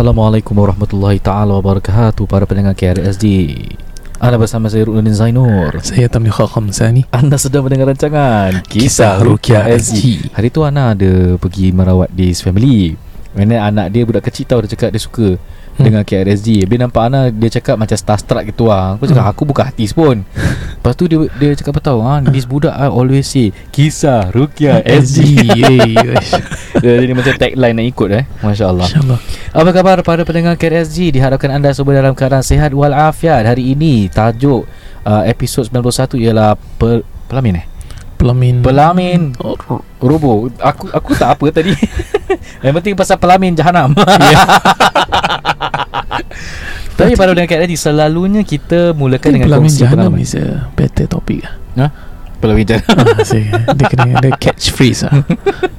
Assalamualaikum warahmatullahi taala wabarakatuh para pendengar KRSD. Anda bersama saya Ruknuddin Zainur. Saya Tamli Khakham Sani Anda sedang mendengar rancangan Kisah Rukia SG. Hari tu Ana ada pergi merawat this family. Mana anak dia budak kecil tau dia cakap dia suka hmm. dengan KRSG. Dia nampak Ana dia cakap macam starstruck gitu ah. Aku cakap Hmm. aku bukan artis pun. Lepas tu dia dia cakap apa tahu ah this budak ah, always say Kisah Rukia SG. Dia, dia macam tagline nak ikut eh. Masya-Allah. InsyaAllah Apa khabar para pendengar KRSG Diharapkan anda semua dalam keadaan sihat walafiat. Hari ini tajuk uh, episod 91 ialah pel, Pelamin eh? Pelamin. Pelamin. Oh, Robo. Aku aku tak apa tadi. Yang penting pasal pelamin jahanam. Ya. Tapi para pendengar KRSG Selalunya kita mulakan dengan Pelamin kongsi Jahanam pengalaman is a better topic ah. Pelamin jahanam Ah, saya, Dia kena ada catchphrase lah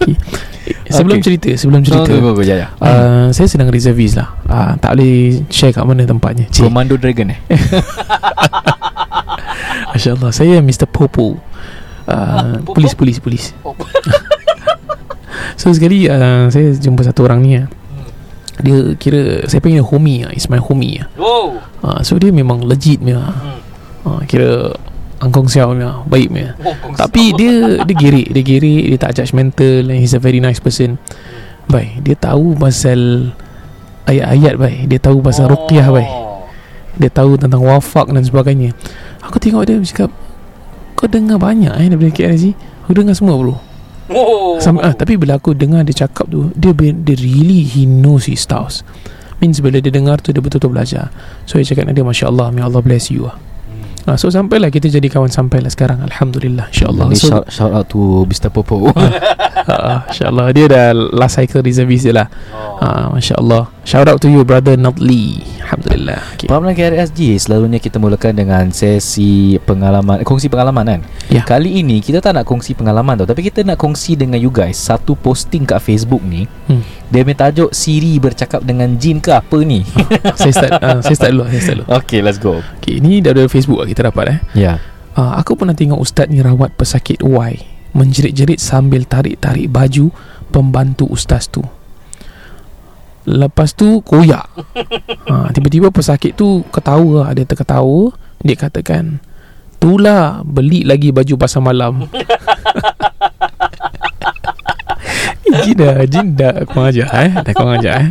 okay. Sebelum Okay. cerita Sebelum cerita go, go, ya, ya. Uh, saya sedang reservis lah uh, Tak boleh share kat mana tempatnya Cik Komando Dragon eh Masya Allah Saya Mr. Popo uh? Polis polis polis Oh. So sekali uh, Saya jumpa satu orang ni lah Dia kira Saya panggil homie lah It's my homie lah. Wow. Uh, So dia memang legit punya Hmm. uh, Kira Angkong siao punya Baik punya. Oh. Tapi dia Dia gerik Dia gerik Dia tak judgemental And he's a very nice person. Baik Dia tahu pasal Ayat-ayat baik Dia tahu pasal oh. ruqyah baik Dia tahu tentang wafak dan sebagainya. Aku tengok dia Dia cakap Kau dengar banyak eh Daripada KRZ Aku dengar semua bro Oh. Sampai, ah, Tapi bila aku dengar dia cakap tu Dia, dia really He knows his styles. Means bila dia dengar tu Dia betul-betul belajar. So dia cakap dengan dia Masya Allah May Allah bless you lah Ah, so sampailah kita jadi kawan sampailah sekarang Alhamdulillah InsyaAllah so, shout, shout out to Mr. Popo uh, InsyaAllah Dia dah last cycle reservis dia lah uh, Masya Allah Shout out to you brother Notli Alhamdulillah okay. Pemahaman KRSG selalunya kita mulakan dengan sesi pengalaman kongsi pengalaman kan. Ya. Kali ini kita tak nak kongsi pengalaman tau tapi kita nak kongsi dengan you guys satu posting kat Facebook ni. Hmm. Dia punya tajuk Siri bercakap dengan jin ke apa ni? Saya start uh, Saya start dulu Saya start dulu okay, let's go. okay, Ini daripada Facebook lah kita dapat eh Ya. uh, Aku pernah tengok ustaz ni rawat pesakit Y Menjerit-jerit sambil tarik-tarik baju Pembantu ustaz tu Lepas tu koyak uh, Tiba-tiba pesakit tu ketawa. Dia terketawa Dia katakan Itulah beli lagi baju pasar malam Jin dah Jin dah kurang ajar eh? Dah kurang ajar eh?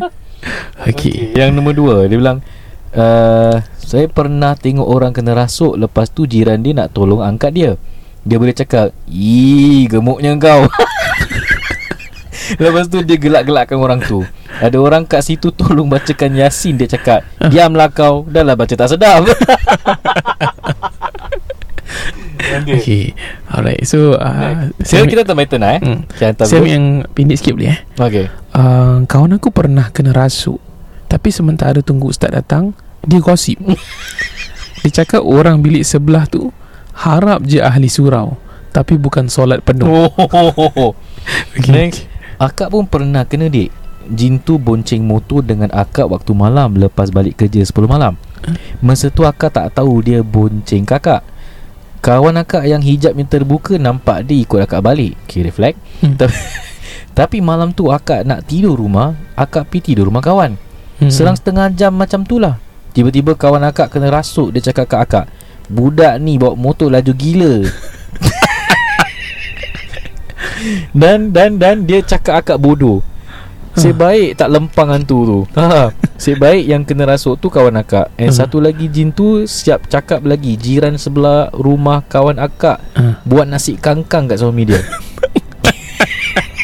Okay, Yang nombor dua dia bilang uh, saya pernah tengok orang kena rasuk lepas tu jiran dia nak tolong angkat dia. Dia boleh cakap, "Ih, gemuknya kau." Lepas tu dia gelak-gelakkan orang tu. Ada orang kat situ tolong bacakan Yasin Dia cakap Diamlah kau Dah lah baca tak sedap okay. Alright. So uh, Sekarang kita by turn lah eh? Hmm. okay, Saya bro. yang pendek sikit boleh eh? Okay. Uh, Kawan aku pernah kena rasuk. Tapi sementara tunggu ustaz datang Dia gosip. Dia cakap orang bilik sebelah tu Harap je ahli surau Tapi bukan solat penuh. Oh, oh, oh, oh. okay. Next Akak pun pernah kena dik? Jin tu bonceng motor dengan akak waktu malam Lepas balik kerja 10 malam. Masa tu akak tak tahu dia bonceng kakak Kawan akak yang hijabnya terbuka Nampak dia ikut akak balik. Okay reflect. Hmm. Tapi, tapi malam tu akak nak tidur rumah Akak pergi tidur rumah kawan. Hmm. Selang setengah jam macam tu lah. Tiba-tiba kawan akak kena rasuk Dia cakap kat akak Budak ni bawa motor laju gila. Dan dan dan dia cakap akak bodoh Sebaik tak lempang hantu tu. Ha. Sebaik yang kena rasuk tu kawan akak. And Hmm. satu lagi jin tu Siap cakap lagi. Jiran sebelah rumah kawan akak. Ah. Buat nasi kangkang kat suami dia.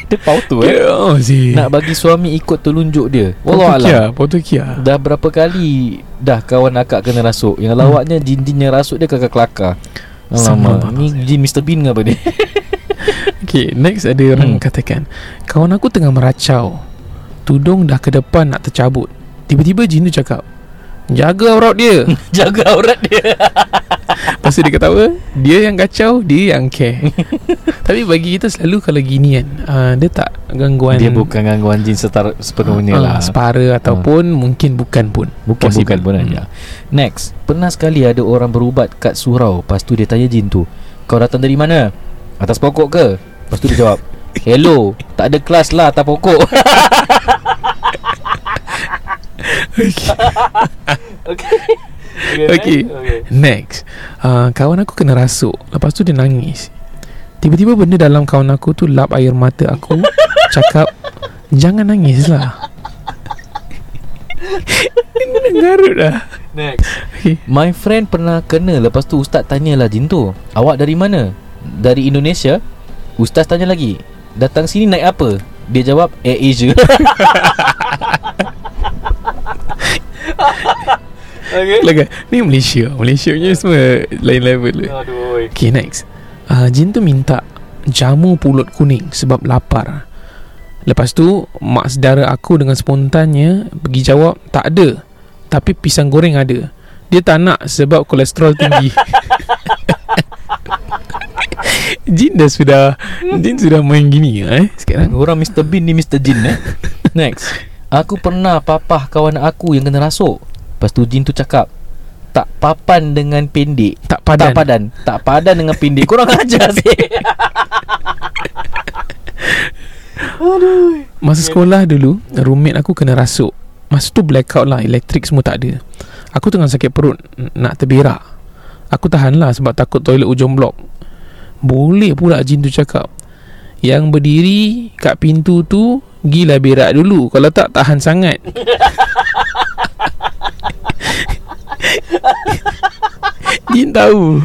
Dia tahu tu eh. Oh si Nak bagi suami ikut telunjuk dia. Wallah Wallahualam. alam Potokia Dah berapa kali Dah kawan akak kena rasuk? Yang lawaknya jin-jin yang rasuk dia kakak kelakar. Sama Alamak, ni jin Mr Bean ke apa dia? Okay next ada orang Hmm. katakan Kawan aku tengah meracau Tudung dah ke depan nak tercabut Tiba-tiba jin tu cakap Jaga aurat dia Jaga aurat dia Lepas tu dia kata apa Dia yang kacau Dia yang care Tapi bagi kita selalu Kalau gini kan uh, Dia tak gangguan Dia bukan gangguan jin setar, sepenuhnya ah, lah Separa ataupun Mungkin bukan pun Bukan Possible. bukan pun Hmm. aja. Next, pernah sekali ada orang berubat kat surau. Lepas tu dia tanya jin tu, "Kau datang dari mana? Atas pokok ke?" Lepas tu dia jawab, "Hello, tak ada kelas lah atas pokok." okay. Okay. Next uh, Kawan aku kena rasuk Lepas tu dia nangis Tiba-tiba benda dalam kawan aku tu Lap air mata aku Cakap Jangan nangis lah Ini garut lah Next. okay. My friend pernah kena Lepas tu ustaz tanyalah jin tu, "Awak dari mana?" "Dari Indonesia." Ustaz tanya lagi, "Datang sini naik apa?" Dia jawab, "Air Asia." Okay. Lagi Ni Malaysia. Malaysia punya semua Lain level. Aduh. Okay next. Uh, Jin tu minta Jamu pulut kuning Sebab lapar. Lepas tu Mak saudara aku dengan spontannya Pergi jawab Tak ada Tapi pisang goreng ada. Dia tak nak Sebab kolesterol tinggi. Jin dah sudah Jin sudah main gini eh Sekarang. Orang Mr Bean ni Mr Jin eh. Next Aku pernah papah kawan aku yang kena rasuk. Lepas tu Jin tu cakap Tak papan dengan pendek. Tak padan. Tak padan. Tak padan dengan pendek. Korang ajar sih. Masa sekolah dulu Roommate aku kena rasuk. Masa tu blackout lah Elektrik semua tak ada. Aku tengah sakit perut Nak terberak. Aku tahan lah Sebab takut toilet ujung blok. Boleh pula jin tu cakap Yang berdiri Kat pintu tu Gila berak dulu. Kalau tak tahan sangat. Jin tahu.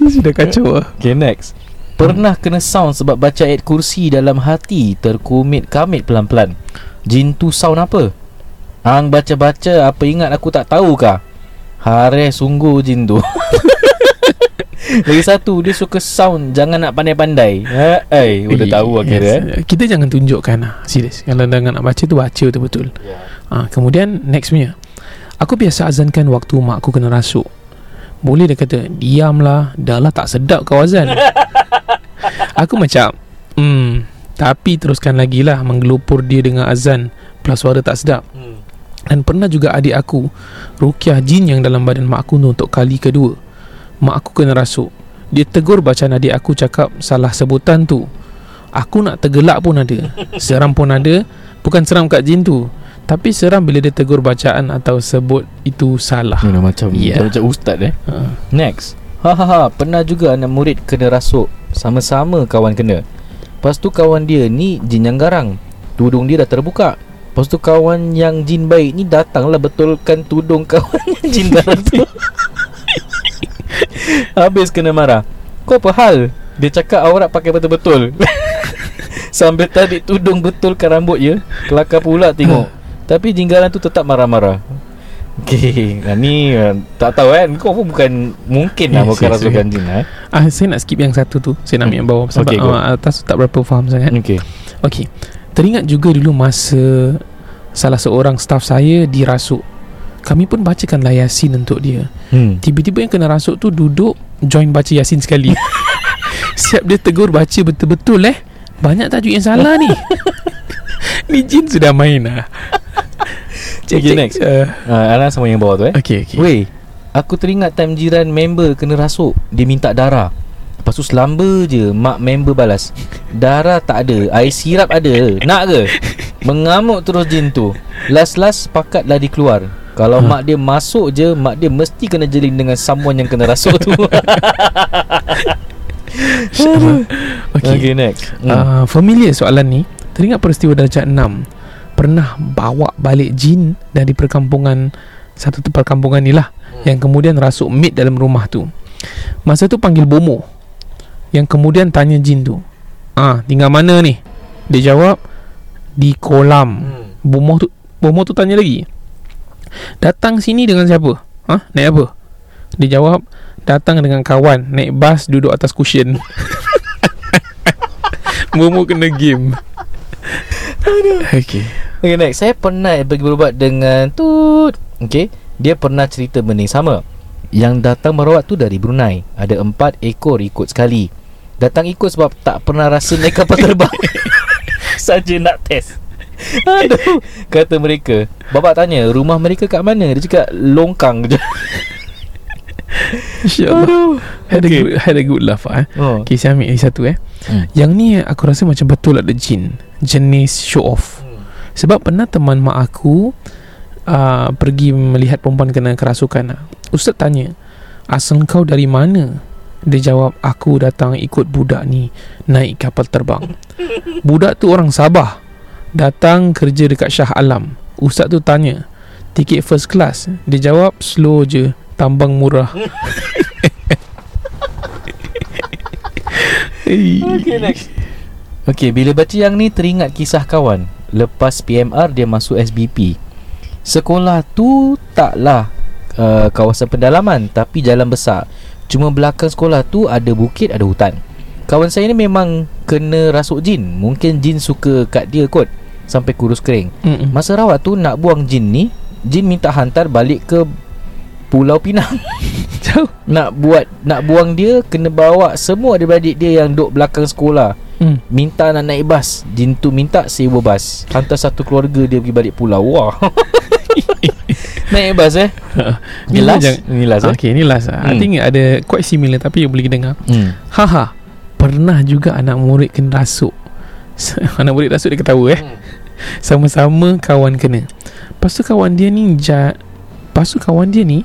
Ini Sudah kacau lah. Okay next. Pernah kena sound sebab baca ayat kursi dalam hati Terkumit-kamit pelan-pelan. Jin tu sound apa? Hang baca-baca apa ingat aku tak tahu kah? Hareh sungguh jin tu Lagi satu Dia suka sound. Jangan nak pandai-pandai. Ha, Eh Udah tahu akhirnya eh. yes. Kita jangan tunjukkan lah Serius. Kalau jangan nak baca tu Baca betul-betul yeah. ha, Kemudian next punya. Aku biasa azankan waktu mak aku kena rasuk. Boleh dia kata Diamlah Dah lah tak sedap kau azan. Aku macam Hmm Tapi teruskan lagi lah Menggelupur dia dengan azan Plus suara tak sedap. Hmm. Dan pernah juga adik aku Rukiah jin yang dalam badan mak aku tu Untuk kali kedua Mak aku kena rasuk. Dia tegur bacaan adik aku cakap Salah sebutan tu. Aku nak tergelak pun ada. Seram pun ada. Bukan seram kat jin tu. Tapi seram bila dia tegur bacaan Atau sebut itu salah. Dah macam yeah. Macam ustaz eh. Ha. Next. Hahaha Pernah juga anak murid kena rasuk. Sama-sama kawan kena. Lepas tu kawan dia ni jin yang garang. Tudung dia dah terbuka. Lepas tu kawan yang jin baik ni Datanglah betulkan tudung kawan yang jin garang tu Habis kena marah. Kau apa hal? Dia cakap aurat pakai betul-betul. Sambil tarik tudung betulkan rambut je Kelakar pula tengok. Tapi jin garang tu tetap marah-marah. Okay nah, Ni uh, tak tahu kan Kau pun bukan Mungkin lah Yes, Bukan yes, rasukan jin lah eh. ah, Saya nak skip yang satu tu. Saya nak ambil yang bawah. Sebab Okay, go. ah, atas tu tak berapa faham sangat. Okay Okey. Teringat juga dulu masa salah seorang staff saya dirasuk. Kami pun bacakanlah Yasin untuk dia. hmm. Tiba-tiba yang kena rasuk tu duduk join baca Yasin sekali. Siap dia tegur baca betul-betul eh. Banyak tajuk yang salah ni. ni jin sudah main lah. Okay, next. Uh, uh, sama yang bawah tu eh okay, okay. Weh Aku teringat time jiran member kena rasuk Dia minta darah Lepas tu selamba je Mak member balas Darah tak ada Air sirap ada Nak ke? Mengamuk terus jin tu Last-last sepakatlah dikeluar Kalau Ha. mak dia masuk je Mak dia mesti kena jeling dengan someone yang kena rasuk tu Sama. Okay, Okay. next hmm. Uh, familiar soalan ni. Teringat peristiwa darjat 6 pernah bawa balik jin dari perkampungan satu tu perkampungan ni lah Hmm. yang kemudian rasuk maid dalam rumah tu. Masa tu panggil bomo. Yang kemudian tanya jin tu. Ah, tinggal mana ni? Dia jawab di kolam. Hmm. Bomo tu bomo tu tanya lagi. Datang sini dengan siapa? Ha? Naik apa? Dia jawab Datang dengan kawan Naik bas Duduk atas cushion. Momo kena game. Okay. Okay next. Saya pernah pergi berubat dengan Tut. Okay. Dia pernah cerita benda sama. Yang datang merawat tu dari Brunei. Ada empat ekor ikut sekali. Datang ikut sebab tak pernah rasa naik kapal terbang. Saja nak test Aduh. Kata mereka Bapak tanya Rumah mereka kat mana? Dia cakap Longkang je. InsyaAllah. Had, Okay. a good, had a good laugh eh. oh. Okay saya ambil lagi satu eh. Hmm. Yang ni aku rasa macam betul ada jin Jenis show off. Sebab pernah teman mak aku uh, Pergi melihat perempuan kena kerasukan Ustaz tanya Asal kau dari mana? Dia jawab Aku datang ikut budak ni Naik kapal terbang. Budak tu orang Sabah Datang kerja dekat Shah Alam. Ustaz tu tanya Tiket first class? Dia jawab Slow je Tambang murah. Okay next. Okay bila baca yang ni Teringat kisah kawan. Lepas PMR dia masuk SBP Sekolah tu taklah uh, Kawasan pendalaman Tapi jalan besar. Cuma belakang sekolah tu Ada bukit ada hutan. Kawan saya ni memang Kena rasuk jin. Mungkin jin suka kat dia kot Sampai kurus kering. Mm-mm. Masa rawat tu nak buang jin ni Jin minta hantar balik ke Pulau Pinang. Jauh. Nak buat Nak buang dia Kena bawa semua adik-beradik dia Yang duduk belakang sekolah. Mm. Minta nak naik bas. Jin tu minta sewa bas. Hantar satu keluarga dia pergi balik pulau. Wah. Naik bas eh? Ni Ni last? Ni last eh? Okay ni last. Hmm. I Hmm. think ada Quite similar Tapi boleh dengar. Hmm. Haha Pernah juga anak murid kena rasuk. Anak murid rasuk dia ketawa eh? Hmm. Sama-sama kawan kena. Lepas tu kawan dia ni ja, Lepas tu kawan dia ni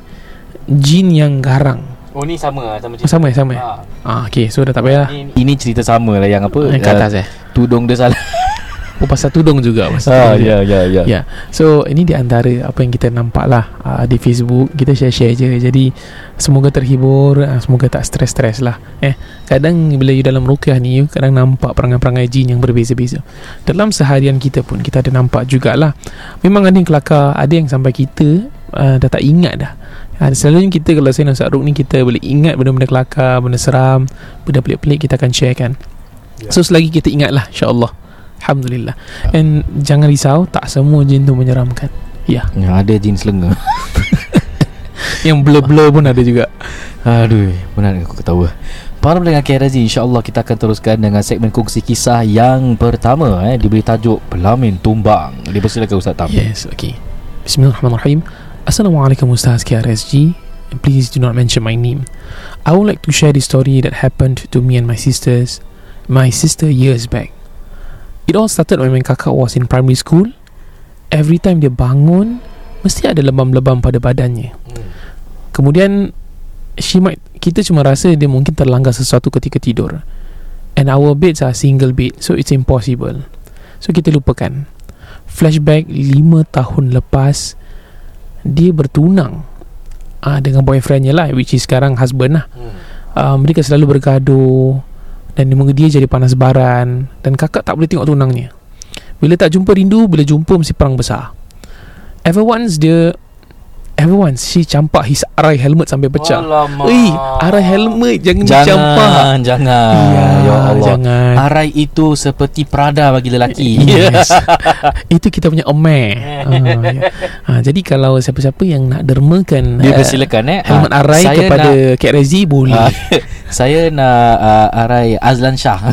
Jin yang garang. Oh ni sama lah Sama oh, Sama eh sama. Eh ha. ah, Okay so dah tak payah ini, ini cerita sama lah Yang apa Yang kat atas eh? Tudung dia salah Oh pasal tudung juga pasal ah, tudung. Ya ya ya. Ya. So ini di antara Apa yang kita nampak lah uh, Di Facebook. Kita share-share je. Jadi Semoga terhibur uh, Semoga tak stres-stres lah Eh. Kadang bila you dalam rukyah ni You kadang nampak Perangai-perangai jin yang berbeza-beza. Dalam seharian kita pun Kita ada nampak jugalah. Memang ada yang kelakar Ada yang sampai kita uh, Dah tak ingat dah. Uh, Selalunya kita Kalau saya nak Ruk ni Kita boleh ingat Benda-benda kelakar Benda seram Benda pelik-pelik Kita akan share kan. Ya. So selagi kita ingat lah InsyaAllah Alhamdulillah. And jangan risau Tak semua jin tu menyeramkan. Ya. Yang ada jin selenga Yang blur-blur pun ada juga. Aduh Benar aku ketawa. Para pendengar KRZ InsyaAllah kita akan teruskan Dengan segmen kongsi kisah Yang pertama eh, Diberi tajuk Pelamin Tumbang. Dipersilakan Ustaz Tam. Yes okay. Bismillahirrahmanirrahim. Assalamualaikum Ustaz KRSG Please do not mention my name. I would like to share the story that happened to me and my sisters My sister years back It all started when my kakak was in primary school. Every time dia bangun Mesti ada lebam-lebam pada badannya. Hmm. Kemudian She might Kita cuma rasa Dia mungkin terlanggar sesuatu ketika tidur. And our beds are single bed So it's impossible. So kita lupakan. Flashback 5 tahun lepas Dia bertunang ah, Dengan boyfriendnya lah Which is sekarang husband lah. Hmm. uh, Mereka selalu bergaduh Dan dia jadi panas baran. Dan kakak tak boleh tengok tunangnya. Bila tak jumpa rindu Bila jumpa mesti perang besar. Ever once dia Ever once She campak his arai helmet sampai pecah Alamak Ui, arai helmet jangan, dicampak. Jangan Jangan Ya, Ya Allah jangan. Arai itu seperti Prada bagi lelaki Yes. Itu kita punya ome. ah, ya. ah, jadi kalau siapa-siapa yang nak dermakan Dia eh, persilakan eh helmet Ah, arai kepada nak, Kak Rezi boleh. ah, Saya nak uh, Arai Azlan Shah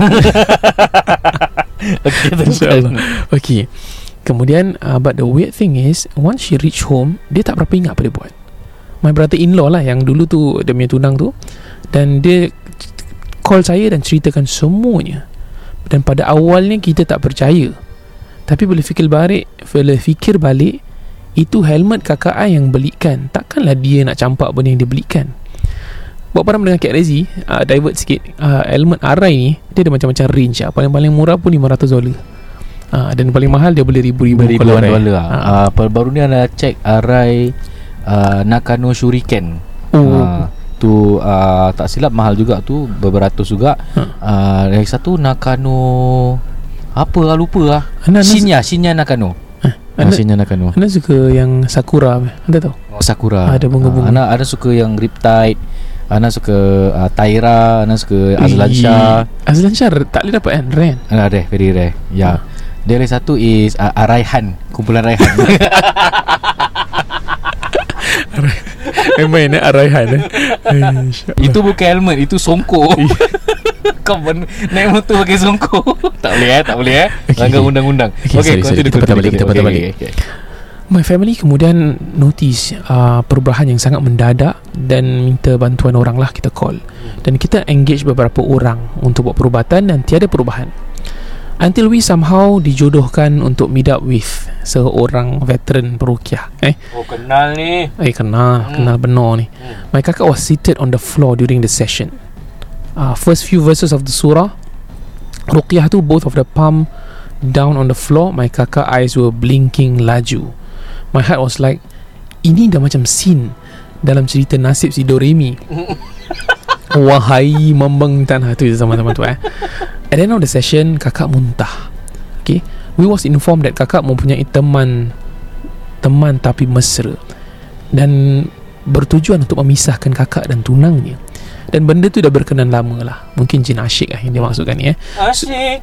Okay InsyaAllah. Kemudian uh, But the weird thing is Once she reach home Dia tak berapa ingat apa dia buat. My brother-in-law lah Yang dulu tu Dia punya tunang tu. Dan dia Call saya dan ceritakan semuanya. Dan pada awalnya Kita tak percaya. Tapi bila fikir balik Bila fikir balik Itu helmet kakak I yang belikan. Takkanlah dia nak campak Benda yang dia belikan. Buat para mendengar Kak Rezi uh, Divert sikit. Uh, Helmet Arai ni Dia ada macam-macam range lah. Paling-paling murah pun 500 dolar uh, Dan paling mahal dia boleh ribu-ribu Arai. dolar Ah. uh, Baru ni anda cek Arai uh, Nakano Shuriken Oh Ah, tu uh, tak silap mahal juga tu berberatus juga. Ha. Uh, lagi satu Nakano apa lah lupa lah. Anda, Shinya Shinya Nakano. Eh, anda, Shinya Nakano. anda suka yang Sakura Anda tahu? Sakura. Ada bunga-bunga. Ah, Ana ada suka yang Riptide. Ana suka uh, Taira Ana suka Azlan Shah Azlan Shah tak boleh dapat kan Rare Ana rare Very rare Ya yeah. Dia lagi satu is uh, Raihan Kumpulan Raihan Eh main eh Araihan eh Itu bukan helmet Itu songkok Kau ben- naik motor pakai songkok Tak boleh eh Tak boleh eh Okay, Langgar okay. undang-undang Okay, sorry, sorry. continue, Kita patah balik, kita okay, patah okay, balik. okay, okay. My family kemudian notice uh, perubahan yang sangat mendadak dan minta bantuan orang lah kita call. Dan kita engage beberapa orang untuk buat perubatan dan tiada perubahan. Until we somehow dijodohkan untuk meet up with seorang veteran perukiah. Eh, Oh kenal ni eh kenal, Hmm. kenal benar ni. My kakak was seated on the floor during the session. Uh, first few verses of the surah, Ruqyah tu both of the palm down on the floor. My kakak eyes were blinking laju. My heart was like, ini dah macam scene dalam cerita nasib si Doremi. Wahai mambang tanah tu zaman-zaman tu eh. At the end of the session, kakak muntah. Okay, we was informed that kakak mempunyai teman teman tapi mesra. Dan bertujuan untuk memisahkan kakak dan tunangnya. Dan benda tu dah berkenan lama lah. Mungkin jin asyik lah yang dia maksudkan ni eh. Asyik.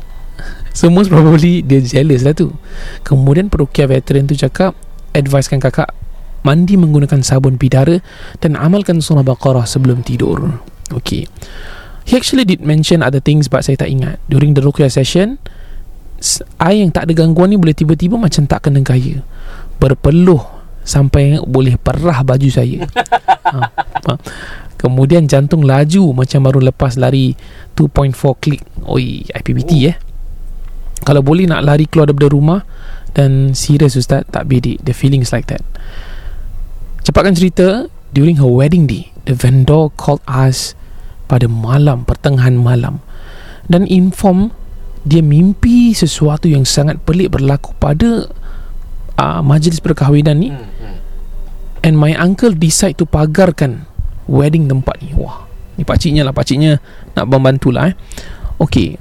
So most probably dia jealous lah tu. Kemudian perukia veteran tu cakap Advisekan kakak Mandi menggunakan sabun bidara Dan amalkan surah Baqarah sebelum tidur. Okay He actually did mention other things But saya tak ingat. During the Ruqyah session I yang tak ada gangguan ni Boleh tiba-tiba macam tak kena gaya. Berpeluh Sampai boleh perah baju saya. Ha, ha. Kemudian jantung laju Macam baru lepas lari 2.4 klik Oi IPBT oh. eh. Kalau boleh nak lari keluar daripada rumah Dan serius ustaz Tak bedik. The feeling is like that. Cepatkan cerita During her wedding day The vendor called us Pada malam Pertengahan malam. Dan inform Dia mimpi sesuatu yang sangat pelik berlaku pada uh, Majlis perkahwinan ni. Hmm, hmm. And my uncle decide to pagarkan Wedding tempat ni. Wah Ni pakciknya lah. Pakciknya nak membantu lah eh. Okay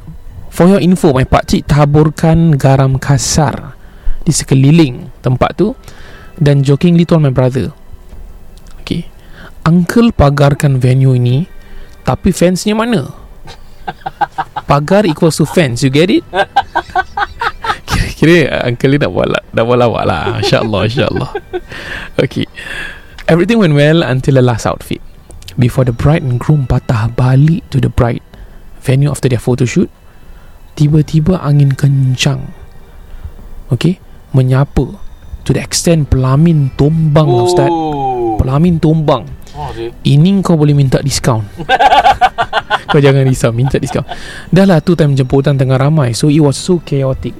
For your info My pakcik taburkan garam kasar Di sekeliling tempat tu Dan jokingly told my brother Okay Uncle pagarkan venue ini Tapi fansnya mana? Pagar equals to fans You get it? Kira-kira uh, Uncle ni nak buat, nak buat lawak lah InsyaAllah InsyaAllah Okay Everything went well until the last outfit. Before the bride and groom patah balik to the bride venue after their photo shoot, tiba-tiba angin kencang. Okay, menyapa to the extent pelamin tumbang oh. ustaz. Pelamin tumbang. Oh. Ini kau boleh minta diskaun. kau jangan risau minta diskaun. Dah lah tu time jemputan tengah ramai so it was so chaotic.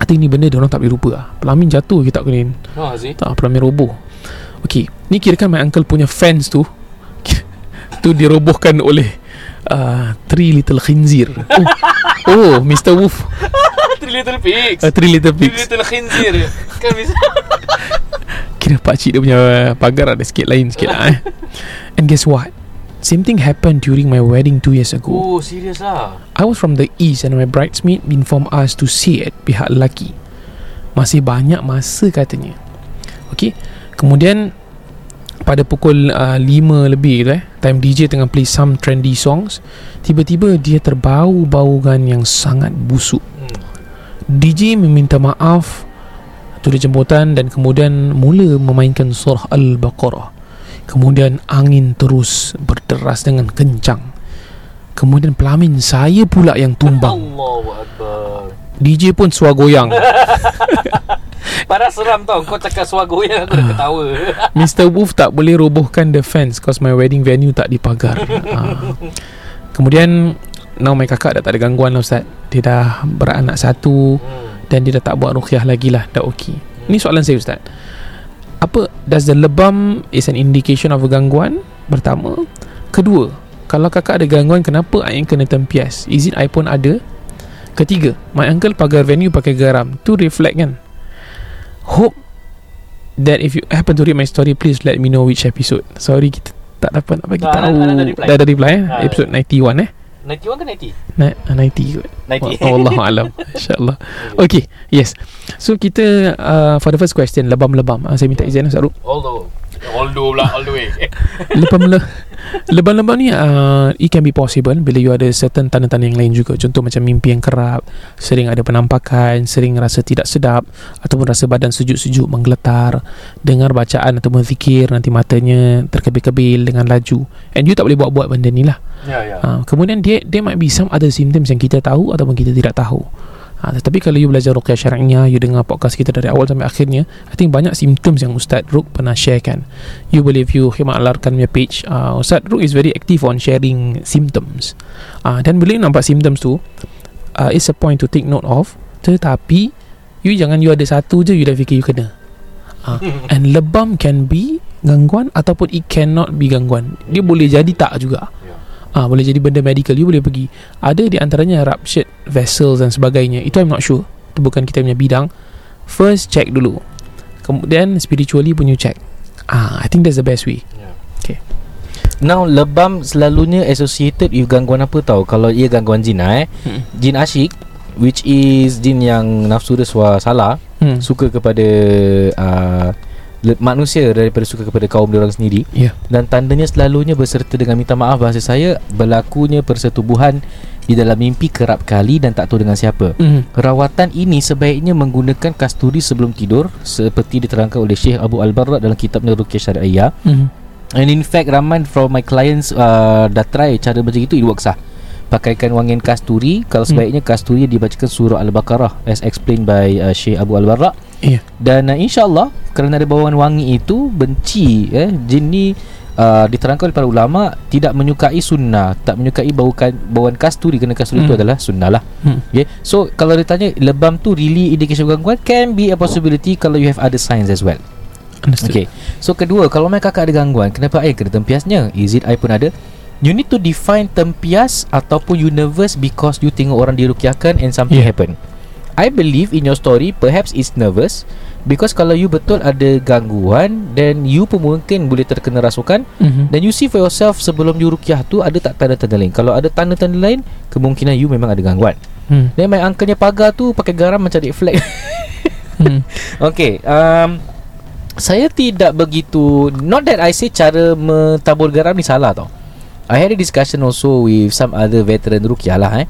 I think ni benda dia orang tak boleh lupa lah. Pelamin jatuh ke tak kena Oh, tak pelamin roboh Okay Ni kira kan my uncle punya fans tu Tu dirobohkan oleh uh, Three little khinzir Oh, oh Mr. Wolf Three little pigs uh, Three little Three pigs little khinzir Kan bisa Kira pakcik dia punya pagar ada sikit lain sikit lah eh. And guess what Same thing happened during my wedding two years ago Oh serius lah I was from the east and my bridesmaid informed us to see it pihak lelaki. Masih banyak masa katanya. Okay. Kemudian pada pukul uh, 5 lebih tu eh, time DJ tengah play some trendy songs, tiba-tiba dia terbau bauan yang sangat busuk. hmm. DJ meminta maaf tu di jemputan dan kemudian mula memainkan surah Al-Baqarah. Kemudian angin terus berderas dengan kencang. Kemudian pelamin saya pula yang tumbang. DJ pun suar goyang. Parah seram tau Kau cakap suara goyang Aku dah ketawa Mr. Wolf tak boleh robohkan the fence cause my wedding venue tak dipagar. ha. Kemudian now my kakak dah tak ada gangguan lah Ustaz. Dia dah beranak satu hmm. dan dia dah tak buat ruqyah lagi lah. Dah okey. Ni soalan saya Ustaz. Apa does the lebam is an indication of a gangguan? Pertama. Kedua, kalau kakak ada gangguan kenapa I yang kena tempias? Is it I pun ada? Ketiga, my uncle pagar venue pakai garam. Tu reflect kan? Hope that if you happen to read my story please let me know which episode. Sorry kita tak dapat nak bagi tahu. dah- ada reply? Dah ada reply eh? Ah. Episode 91 eh? 91 ke 90? Na- 90 kot. 90 Allah alam. InsyaAllah. Okay, yes. So kita uh, for the first question lebam-lebam. Uh, saya minta izin Ustaz Rup. Although Although pula All the way. Lebam le Lebam-lebam ni uh, It can be possible Bila you ada certain tanda-tanda yang lain juga. Contoh macam mimpi yang kerap Sering ada penampakan Sering rasa tidak sedap Ataupun rasa badan sejuk-sejuk Menggeletar Dengar bacaan ataupun zikir Nanti matanya terkebil-kebil Dengan laju. And you tak boleh buat-buat benda ni lah. Ya ya. Uh, Kemudian dia There might be some other symptoms Yang kita tahu Ataupun kita tidak tahu Ha, tetapi kalau you belajar ruqyah syar'iyah, you dengar podcast kita dari awal sampai akhirnya, I think banyak symptoms yang Ustaz Ruk pernah sharekan. You boleh view Khidmat Alarkan punya page. Uh, Ustaz Ruk is very active on sharing symptoms. Uh, dan bila you nampak symptoms tu, uh, it's a point to take note of. Tetapi, you jangan you ada satu je, you dah fikir you kena. Uh, and lebam can be gangguan ataupun it cannot be gangguan. Dia boleh jadi tak juga. Ah, boleh jadi benda medical You boleh pergi. Ada di antaranya Ruptured vessels dan sebagainya. Itu I'm not sure. Itu bukan kita punya bidang. First check dulu. Kemudian spiritually pun you check. Ah, I think that's the best way. Now lebam selalunya associated with gangguan apa tau? Kalau ia gangguan jin lah eh? Hmm. Jin asyik Which is jin yang nafsu dia salah hmm. Suka kepada uh, Manusia daripada suka kepada kaum dia orang sendiri. Ya. Dan tandanya selalunya berserta dengan minta maaf bahasa saya Berlakunya persetubuhan di dalam mimpi kerap kali dan tak tahu dengan siapa. Hmm. Rawatan ini sebaiknya menggunakan kasturi sebelum tidur Seperti diterangkan oleh Syekh Abu Al-Barra dalam kitabnya Ruqyah Syariah. Hmm. And in fact ramai from my clients uh, dah try cara macam itu It works lah Pakaikan wangian kasturi. Kalau Hmm. sebaiknya kasturi dibacakan surah Al-Baqarah As explained by uh, Syekh Abu Al-Barra. Ya Dan uh, insyaAllah Kerana ada bawaan wangi itu Benci eh, Jin ni uh, Diterangkan oleh para ulama Tidak menyukai sunnah Tak menyukai baukan, bawaan kasturi. Kerana kasturi itu Hmm. adalah sunnah lah. Hmm. okay? So kalau ditanya Lebam tu really indication gangguan? Can be a possibility Kalau you have other signs as well? Understood. Okay So kedua Kalau my kakak ada gangguan Kenapa I kena tempiasnya? Is it I pun ada You need to define tempias Ataupun nervous Because you tengok orang dirukiahkan And something Yeah. happen I believe in your story Perhaps it's nervous Because kalau you betul ada gangguan Then you pun mungkin boleh terkena rasukan hmm. Dan you see for yourself Sebelum you rukiah tu Ada tak tanda-tanda lain Kalau ada tanda-tanda lain Kemungkinan you memang ada gangguan Hmm. Then my uncle-nya pagar tu Pakai garam macam flag Hmm. Okay um, Saya tidak begitu Not that I say cara mentabur garam ni salah tau I had a discussion also with some other veteran Rukiah lah eh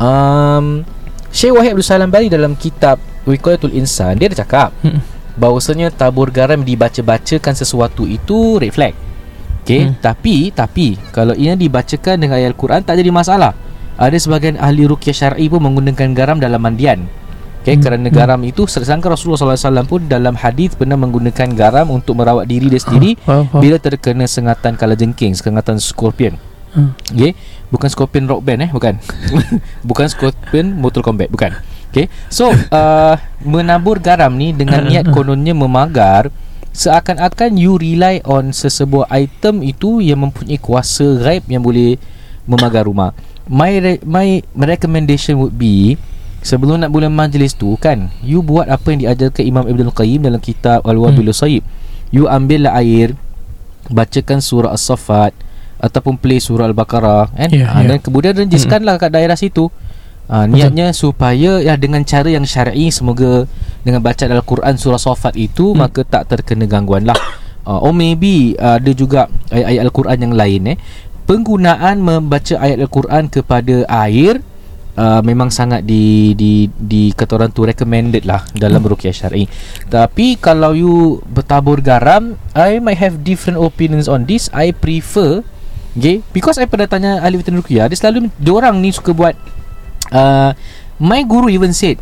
um, Syekh Wahid Abdul Salam Bali dalam kitab Wikoyatul Insan Dia ada cakap Hmm. bahawasanya tabur garam dibaca-bacakan sesuatu itu red flag Okay Hmm. hmm. Tapi Tapi Kalau ia dibacakan dengan ayat Al-Quran Tak jadi masalah Ada sebagian ahli rukyah syar'i pun Menggunakan garam dalam mandian Okay, Hmm. kerana garam itu Sangka Rasulullah SAW pun Dalam hadis pernah menggunakan garam Untuk merawat diri dia sendiri Faham, faham. Bila terkena sengatan kala jengking Sengatan scorpion Hmm. Okay Bukan Scorpion Rock Band eh Bukan Bukan Scorpion Mortal Kombat Bukan Okay So uh, Menabur garam ni Dengan niat kononnya memagar Seakan-akan you rely on Sesebuah item itu Yang mempunyai kuasa gaib Yang boleh Memagar rumah My re- my recommendation would be Sebelum nak mula majlis tu kan You buat apa yang diajarkan Imam Ibn Al-Qayyim Dalam kitab Al-Wabil Sayyib You ambillah air Bacakan surah As-Saffat Ataupun play surah Al-Baqarah kan? Ya, ha, ya. Dan kemudian renjiskanlah kat daerah situ. Ha, Niatnya supaya ya dengan cara yang syar'i Semoga dengan bacaan Al-Quran surah Saffat itu Hmm. Maka tak terkena gangguan lah. Uh, Or maybe uh, ada juga ayat-ayat Al-Quran yang lain eh. Penggunaan membaca ayat Al-Quran kepada air Uh, memang sangat di di di kata orang tu recommended lah dalam Hmm. ruqyah syar'i. Tapi kalau you bertabur garam, I might have different opinions on this. I prefer okay because I pernah tanya ahli veteran ruqyah, dia selalu dia orang ni suka buat uh, my guru even said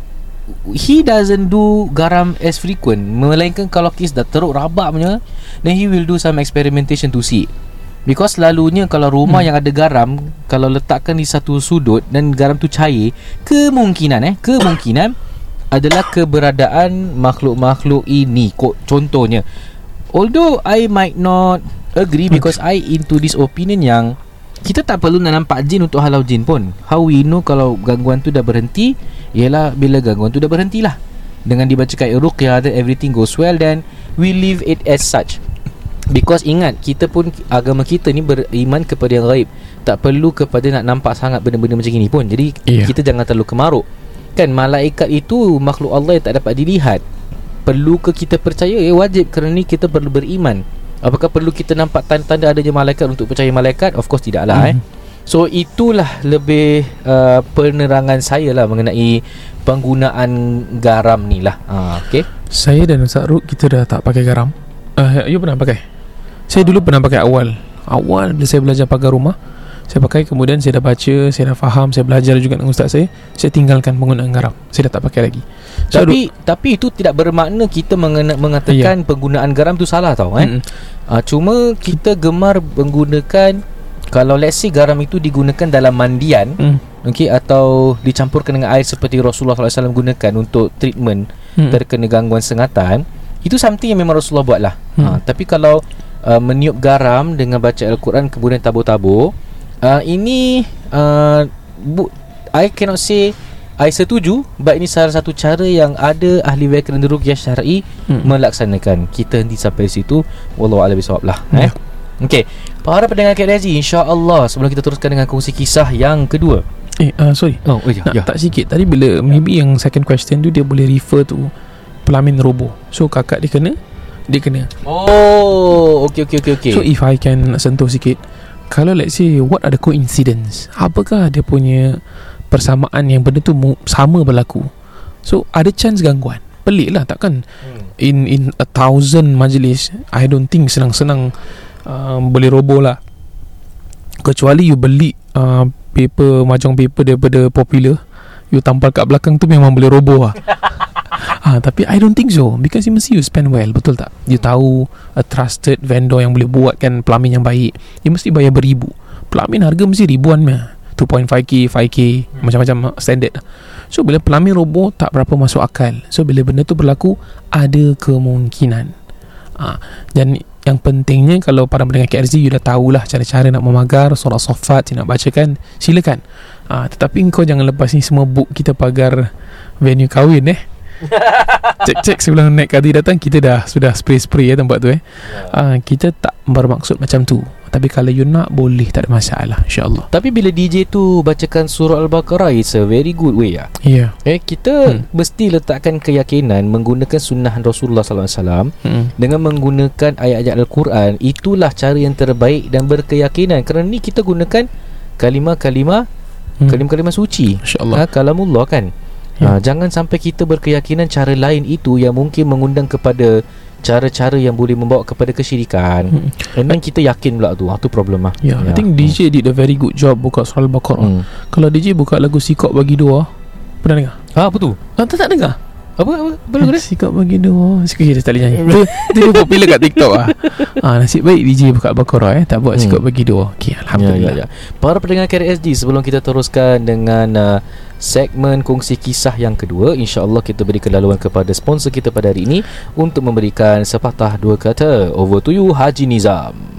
he doesn't do garam as frequent melainkan kalau kes dah teruk rabak punya then he will do some experimentation to see Because selalunya kalau rumah hmm. yang ada garam Kalau letakkan di satu sudut Dan garam tu cair Kemungkinan eh Kemungkinan Adalah keberadaan makhluk-makhluk ini. Ko- Contohnya Although I might not agree Because I into this opinion yang Kita tak perlu nak nampak jin untuk halau jin pun. How we know kalau gangguan tu dah berhenti? Ialah bila gangguan tu dah berhenti lah Dengan dibacakan ruqyah Then everything goes well Then we leave it as such Because ingat Kita pun Agama kita ni beriman kepada yang gaib Tak perlu kepada nak nampak sangat Benda-benda macam ini pun Jadi Ya. yeah. kita jangan terlalu kemaruk Kan malaikat itu Makhluk Allah yang tak dapat dilihat Perlu ke kita percaya Eh wajib kerana ni kita perlu beriman Apakah perlu kita nampak tanda-tanda adanya malaikat untuk percaya malaikat? Of course tidaklah Hmm. eh. So itulah lebih uh, penerangan saya lah mengenai penggunaan garam ni lah. Ha, okay. Saya dan Ustaz Ruk Kita dah tak pakai garam uh, You pernah pakai? Saya dulu pernah pakai awal. Awal bila saya belajar pagar rumah Saya pakai kemudian saya dah baca Saya dah faham Saya belajar juga dengan Ustaz saya Saya tinggalkan penggunaan garam. Saya dah tak pakai lagi. So, Tapi tapi itu tidak bermakna kita mengena, mengatakan penggunaan garam tu salah tau eh. Mm-mm. Uh, cuma kita gemar menggunakan kalau let's say garam itu digunakan dalam mandian mm, okey atau dicampurkan dengan air seperti Rasulullah SAW gunakan untuk treatment mm, terkena gangguan sengatan itu something yang memang Rasulullah buat lah Hmm. ha, tapi kalau uh, meniup garam dengan baca Al-Quran kemudian tabur-tabur uh, ini uh, bu, I cannot say I setuju but ini salah satu cara yang ada ahli background ruqyah syar'i mm. melaksanakan. Kita henti sampai situ. Wallahu a'lam bisawab lah Ya. eh okey. Para pendengar KDZ insya-Allah sebelum kita teruskan dengan kongsi kisah yang kedua. Eh uh, sorry. Oh ya nak, Tak sikit. Tadi bila Maybe yang second question tu Dia boleh refer to Pelamin roboh So kakak dia kena Dia kena. Oh okey okey okey okey So if I can sentuh sikit Kalau let's say What are the coincidence? Apakah dia punya Persamaan yang benda tu Sama berlaku? So ada chance gangguan. Pelik lah takkan? Hmm. In in a thousand majlis I don't think senang-senang um, Boleh roboh lah. Kecuali you beli uh, Paper Mahjong paper daripada popular You tampal kat belakang tu Memang boleh roboh lah ha, Tapi I don't think so Because you mesti you spend well Betul tak? You tahu A trusted vendor yang boleh buatkan Pelamin yang baik. You mesti bayar beribu. Pelamin harga mesti ribuan meh. 2.5k, 5k Macam-macam standard. So bila pelamin roboh Tak berapa masuk akal. So bila benda tu berlaku Ada kemungkinan. Ha, Dan yang pentingnya Kalau para pendengar KRZ You dah tahulah Cara-cara nak memagar Surat sofat You nak bacakan Silakan. Ha, Tetapi kau jangan lepas ni Semua book kita pagar Venue kahwin eh Cek-cek sebelum naik kadi datang Kita dah Sudah spray-spray ya tempat tu eh ha, Kita tak bermaksud macam tu Tapi kalau you nak Boleh tak ada masalah InsyaAllah Tapi bila DJ tu bacakan surah Al-Baqarah It's a very good way lah Ya yeah. Eh, kita Hmm. hmm. mesti letakkan keyakinan menggunakan sunnah Rasulullah SAW hmm. dengan menggunakan ayat-ayat Al-Quran itulah cara yang terbaik dan berkeyakinan kerana ni kita gunakan kalimah-kalimah Hmm. kalimah-kalimah suci InsyaAllah ha, kalamullah kan Ya. ha, jangan sampai kita berkeyakinan cara lain itu yang mungkin mengundang kepada cara-cara yang boleh membawa kepada kesyirikan Hmm. and then kita yakin pula tu ha, tu problem lah Ya, yeah, I think DJ did a very good job buka surah Al-Baqarah. hmm. Kalau DJ buka lagu Sikok bagi dua, pernah dengar? ha, apa tu? Ah, tak, tak dengar. apa? apa? lagu dia? Sikok bagi dua. Sikok dia tak boleh nyanyi. Itu, itu dia popular kat TikTok ah. ah, nasib baik DJ buka Al-Baqarah eh, tak buat Hmm. Sikok bagi dua. Okey, alhamdulillah. Ya, ya, ya. Para pendengar KRSG sebelum kita teruskan dengan uh, segmen kongsi kisah yang kedua. InsyaAllah kita beri kelaluan kepada sponsor kita pada hari ini Untuk memberikan sepatah dua kata. Over to you Haji Nizam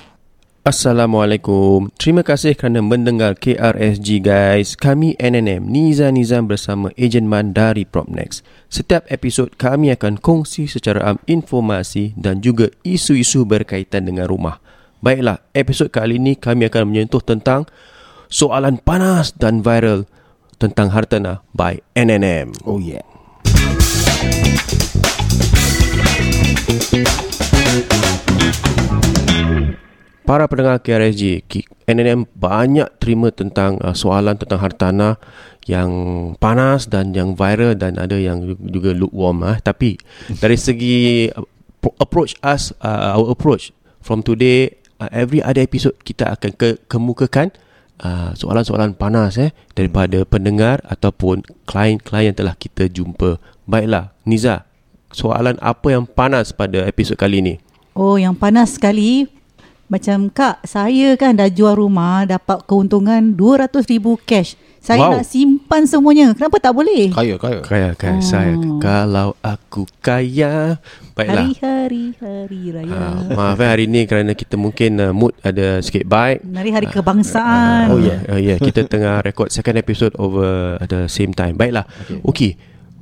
Assalamualaikum. Terima kasih kerana mendengar KRSG guys. Kami NNM Niza Nizam bersama Ejen Man dari Propnex. Setiap episod kami akan kongsi secara am informasi dan juga isu-isu berkaitan dengan rumah. Baiklah, episod kali ini kami akan menyentuh tentang soalan panas dan viral tentang hartanah by NNM. Oh yeah. Para pendengar KRSG, NNM banyak terima tentang uh, soalan tentang hartanah yang panas dan yang viral dan ada yang juga lukewarm ah. Tapi dari segi uh, pro- approach us uh, our approach from today uh, every other episode kita akan ke- kemukakan uh, soalan-soalan panas eh daripada pendengar ataupun klien-klien yang telah kita jumpa. Baiklah, Niza, soalan apa yang panas pada episod kali ini? Oh, yang panas sekali. Macam kak, saya kan dah jual rumah dapat keuntungan 200 ribu cash. Saya Wow. nak simpan semuanya. Kenapa tak boleh? Kaya, kaya. Kaya, kaya. Oh. Saya, kalau aku kaya. Baiklah. Hari-hari hari raya. Ha, maaf eh hari ni kerana kita mungkin uh, mood ada sikit baik. Hari hari kebangsaan. Oh ya, yeah. uh, yeah, kita tengah record second episode over at the same time. Baiklah. Okey. Okay.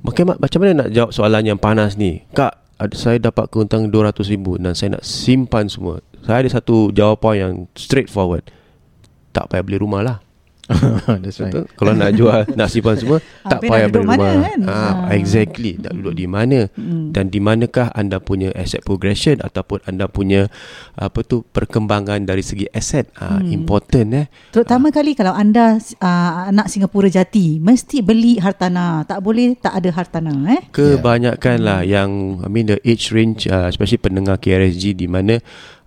Macam, macam mana nak jawab soalan yang panas ni? Kak, ada, saya dapat keuntungan RM200,000 dan saya nak simpan semua. Saya ada satu jawapan yang straightforward. Tak payah beli rumah lah. That's right. Betul? Kalau nak jual nak simpan semua tak Habis payah beli mana rumah. kan? Ah, Ah. exactly. Nak duduk di mana dan di manakah anda punya asset progression ataupun anda punya apa tu perkembangan dari segi aset. Ah, important eh. Terutama kali kalau anda uh, anak Singapura jati, mesti beli hartanah. Tak boleh tak ada hartanah eh. Kebanyakan lah yang I mean the age range uh, especially pendengar KRSG di mana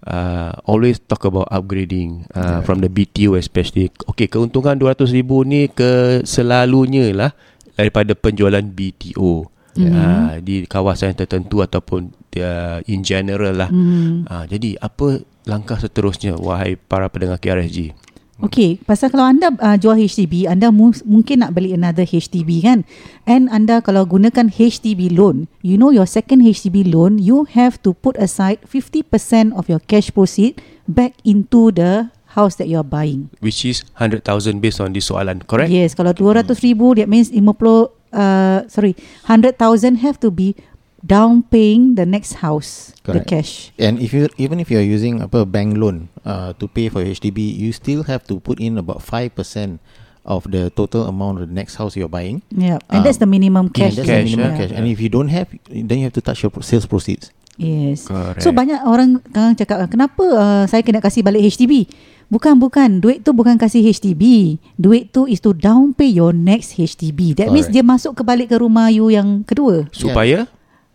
uh, always talk about upgrading uh, yeah. from the BTO especially. Okay, keuntungan 200,000 ni ke selalunya lah daripada penjualan BTO. Mm-hmm. Uh, di kawasan tertentu ataupun uh, in general lah. Mm. Uh, jadi apa langkah seterusnya wahai para pendengar KRSG? Okey, pasal kalau anda uh, jual HDB, anda mu- mungkin nak beli another HDB kan? And anda kalau gunakan HDB loan, you know your second HDB loan, you have to put aside 50% of your cash proceed back into the house that you are buying. Which is 100,000 based on this soalan, correct? Yes, kalau 200,000 that means 50 uh, sorry, 100,000 have to be down paying the next house, the Correct. cash. And if you even if you're using apa bank loan uh, to pay for your HDB, you still have to put in about five percent of the total amount of the next house you're buying. Yeah, and Um, that's the minimum cash. And that's Cash, the minimum yeah. cash. And if you don't have, then you have to touch your pro- sales proceeds. Yes. Correct. So banyak orang kadang cakap kenapa uh, saya kena kasih balik HDB? Bukan bukan, duit tu bukan kasih HDB. Duit tu is to down pay your next HDB. That means Correct. dia masuk ke balik ke rumah you yang kedua. Supaya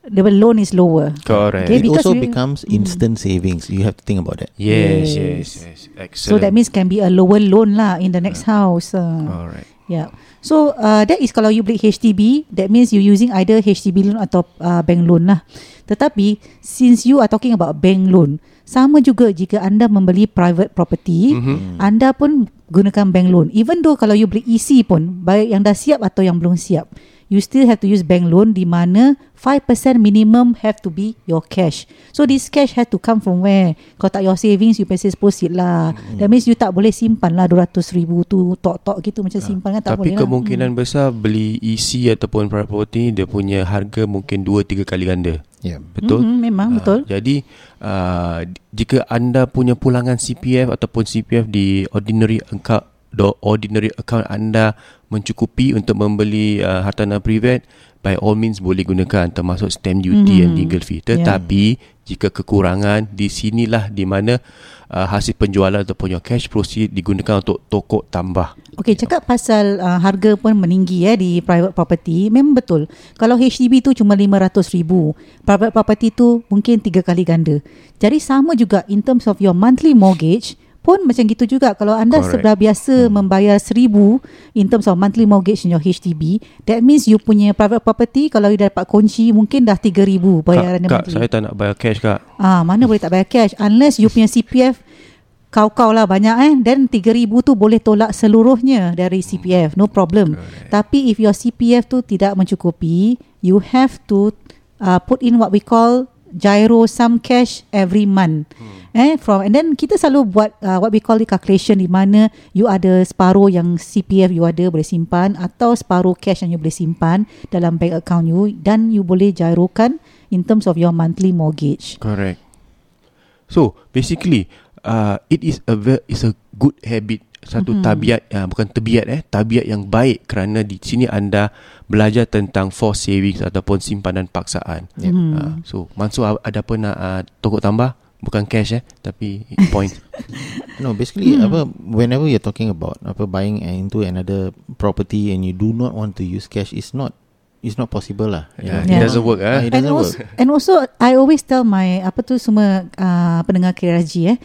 The loan is lower. correct. Okay, it also becomes instant savings. You have to think about that. Yes, Yes. yes, yes. Excellent. So that means can be a lower loan lah in the next house. Uh. Alright. Yeah. So uh, that is kalau you beli HDB, that means you using either HDB loan atau uh, bank loan lah. Tetapi since you are talking about bank loan, sama juga jika anda membeli private property, mm-hmm. anda pun gunakan bank loan. Even though kalau you beli EC pun, baik yang dah siap atau yang belum siap, you still have to use bank loan di mana 5% minimum have to be your cash. So this cash have to come from where? Kalau tak your savings, you pay sales proceed lah. Hmm. That means you tak boleh simpan lah 200 ribu tu tok-tok gitu macam simpan kan tak Tapi boleh kemungkinan besar beli EC ataupun property dia punya harga mungkin 2 3 kali ganda. Yeah. Betul? Mhm, memang, Ah, betul. Jadi uh, jika anda punya pulangan CPF ataupun CPF di ordinary account ordinary account anda mencukupi untuk membeli uh, hartanah privat by all means boleh gunakan termasuk stamp duty Mhm. and legal fee Yeah. tetapi jika kekurangan di sinilah di mana uh, hasil penjualan ataupun your cash proceed digunakan untuk tokok tambah Okey, cakap pasal uh, harga pun meninggi eh di private property. Memang betul. Kalau HDB tu cuma 500 ribu, private property tu mungkin tiga kali ganda. Jadi sama juga in terms of your monthly mortgage pun macam gitu juga. Kalau anda Correct. sudah biasa hmm. membayar seribu in terms of monthly mortgage in your HDB, that means you punya private property kalau you dapat kunci mungkin dah 3000 bayaran kak, kak monthly. saya tak nak bayar cash kak Ah, mana boleh tak bayar cash unless you punya CPF kau-kau lah banyak eh then 3000 tu boleh tolak seluruhnya dari CPF no problem tapi if your CPF tu tidak mencukupi you have to uh, put in what we call gyro some cash every month. Eh from and then kita selalu buat uh, what we call the calculation di mana you ada separuh yang CPF you ada boleh simpan atau separuh cash yang you boleh simpan dalam bank account you dan you boleh gyrokan in terms of your monthly mortgage. Correct. So basically, uh, it is a ve- is a good habit satu mm-hmm. tabiat uh, bukan tabiat eh tabiat yang baik kerana di sini anda belajar tentang force savings ataupun simpanan paksaan. Yeah. Hmm. Uh, so Mansur a- ada apa nak uh, tokok tambah? Bukan cash eh tapi point. No, basically, apa, whenever you're talking about apa buying into another property and you do not want to use cash, it's not it's not possible lah. yeah, Yeah. It doesn't work Ah, eh. it and doesn't also, work. and also I always tell my apa tu semua uh, pendengar KRSG eh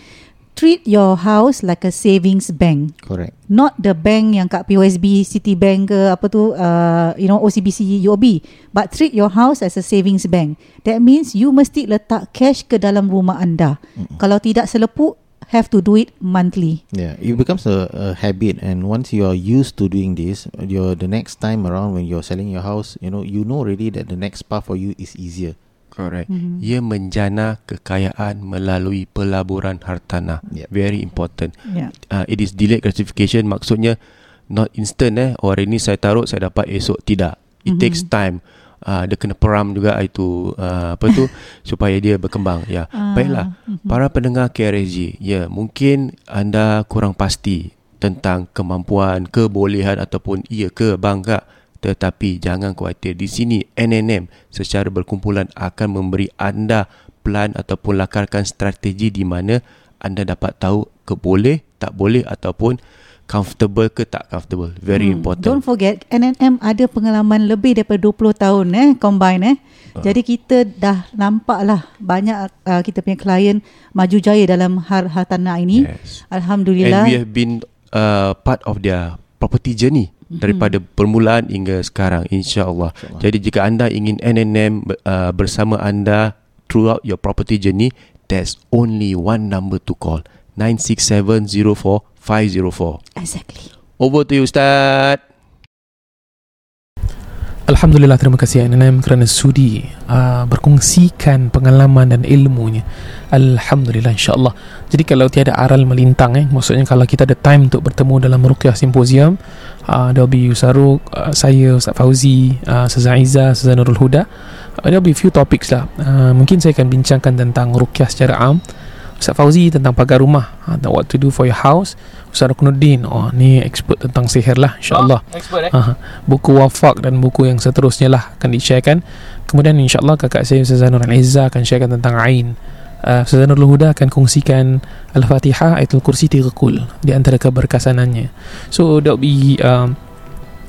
treat your house like a savings bank. Correct. not the bank yang kat POSB Citibank ke apa tu uh, you know OCBC UOB but treat your house as a savings bank. That means you mesti letak cash ke dalam rumah anda. Mm kalau tidak selepuk have to do it monthly. Yeah, it becomes a, a habit, and once you are used to doing this, you're the next time around when you're selling your house, you know, you know already that the next path for you is easier. Correct. Mhm. Ia menjana kekayaan melalui pelaburan hartanah. Yep. Very important. Ya. Uh, it is delayed gratification maksudnya not instant eh. Oh, hari ni saya taruh saya dapat esok tidak. It Mhm. takes time. Uh, dia kena peram juga itu uh, apa tu supaya dia berkembang ya. Ah, Baiklah. mhm. Para pendengar KRSG, ya mungkin anda kurang pasti tentang kemampuan, kebolehan ataupun ia ke bangga. Tetapi jangan khawatir. Di sini NNM secara berkumpulan akan memberi anda plan ataupun lakarkan strategi di mana anda dapat tahu ke boleh, tak boleh ataupun comfortable ke tak comfortable. Very Hmm, important. Don't forget NNM ada pengalaman lebih daripada 20 tahun eh combine eh. Ah. Jadi kita dah nampak lah banyak uh, kita punya klien maju jaya dalam har hartanah ini. Yes. Alhamdulillah. And we have been uh, part of their property journey daripada permulaan hingga sekarang insyaallah. Jadi jika anda ingin NNM uh, bersama anda throughout your property journey, there's only one number to call. 96704504. Exactly. Over to you Ustaz. Alhamdulillah terima kasih NNM kerana sudi uh, berkongsikan pengalaman dan ilmunya. Alhamdulillah insyaAllah. Jadi kalau tiada aral melintang eh, maksudnya kalau kita ada time untuk bertemu dalam Ruqyah Symposium, uh, there'll be Usaruk, uh, saya, Ustaz Fauzi, uh, Ustaz Aiza, Ustaz Nurul Huda. Uh, there'll be few topics lah. Uh, mungkin saya akan bincangkan tentang Ruqyah secara am. Ustaz Fauzi tentang pagar rumah, uh, what to do for your house. Ustaz Rukunuddin, oh ni expert tentang sihir lah insyaAllah. Expert eh Aha. buku wafak dan buku yang seterusnya lah akan di-sharekan kemudian insyaAllah kakak saya Ustazah Nur Al-Izzah akan sharekan tentang Ain uh, Ustazah Nur Huda akan kongsikan Al-Fatihah Ayatul Kursi tiga kul di antara keberkasanannya so that will be um,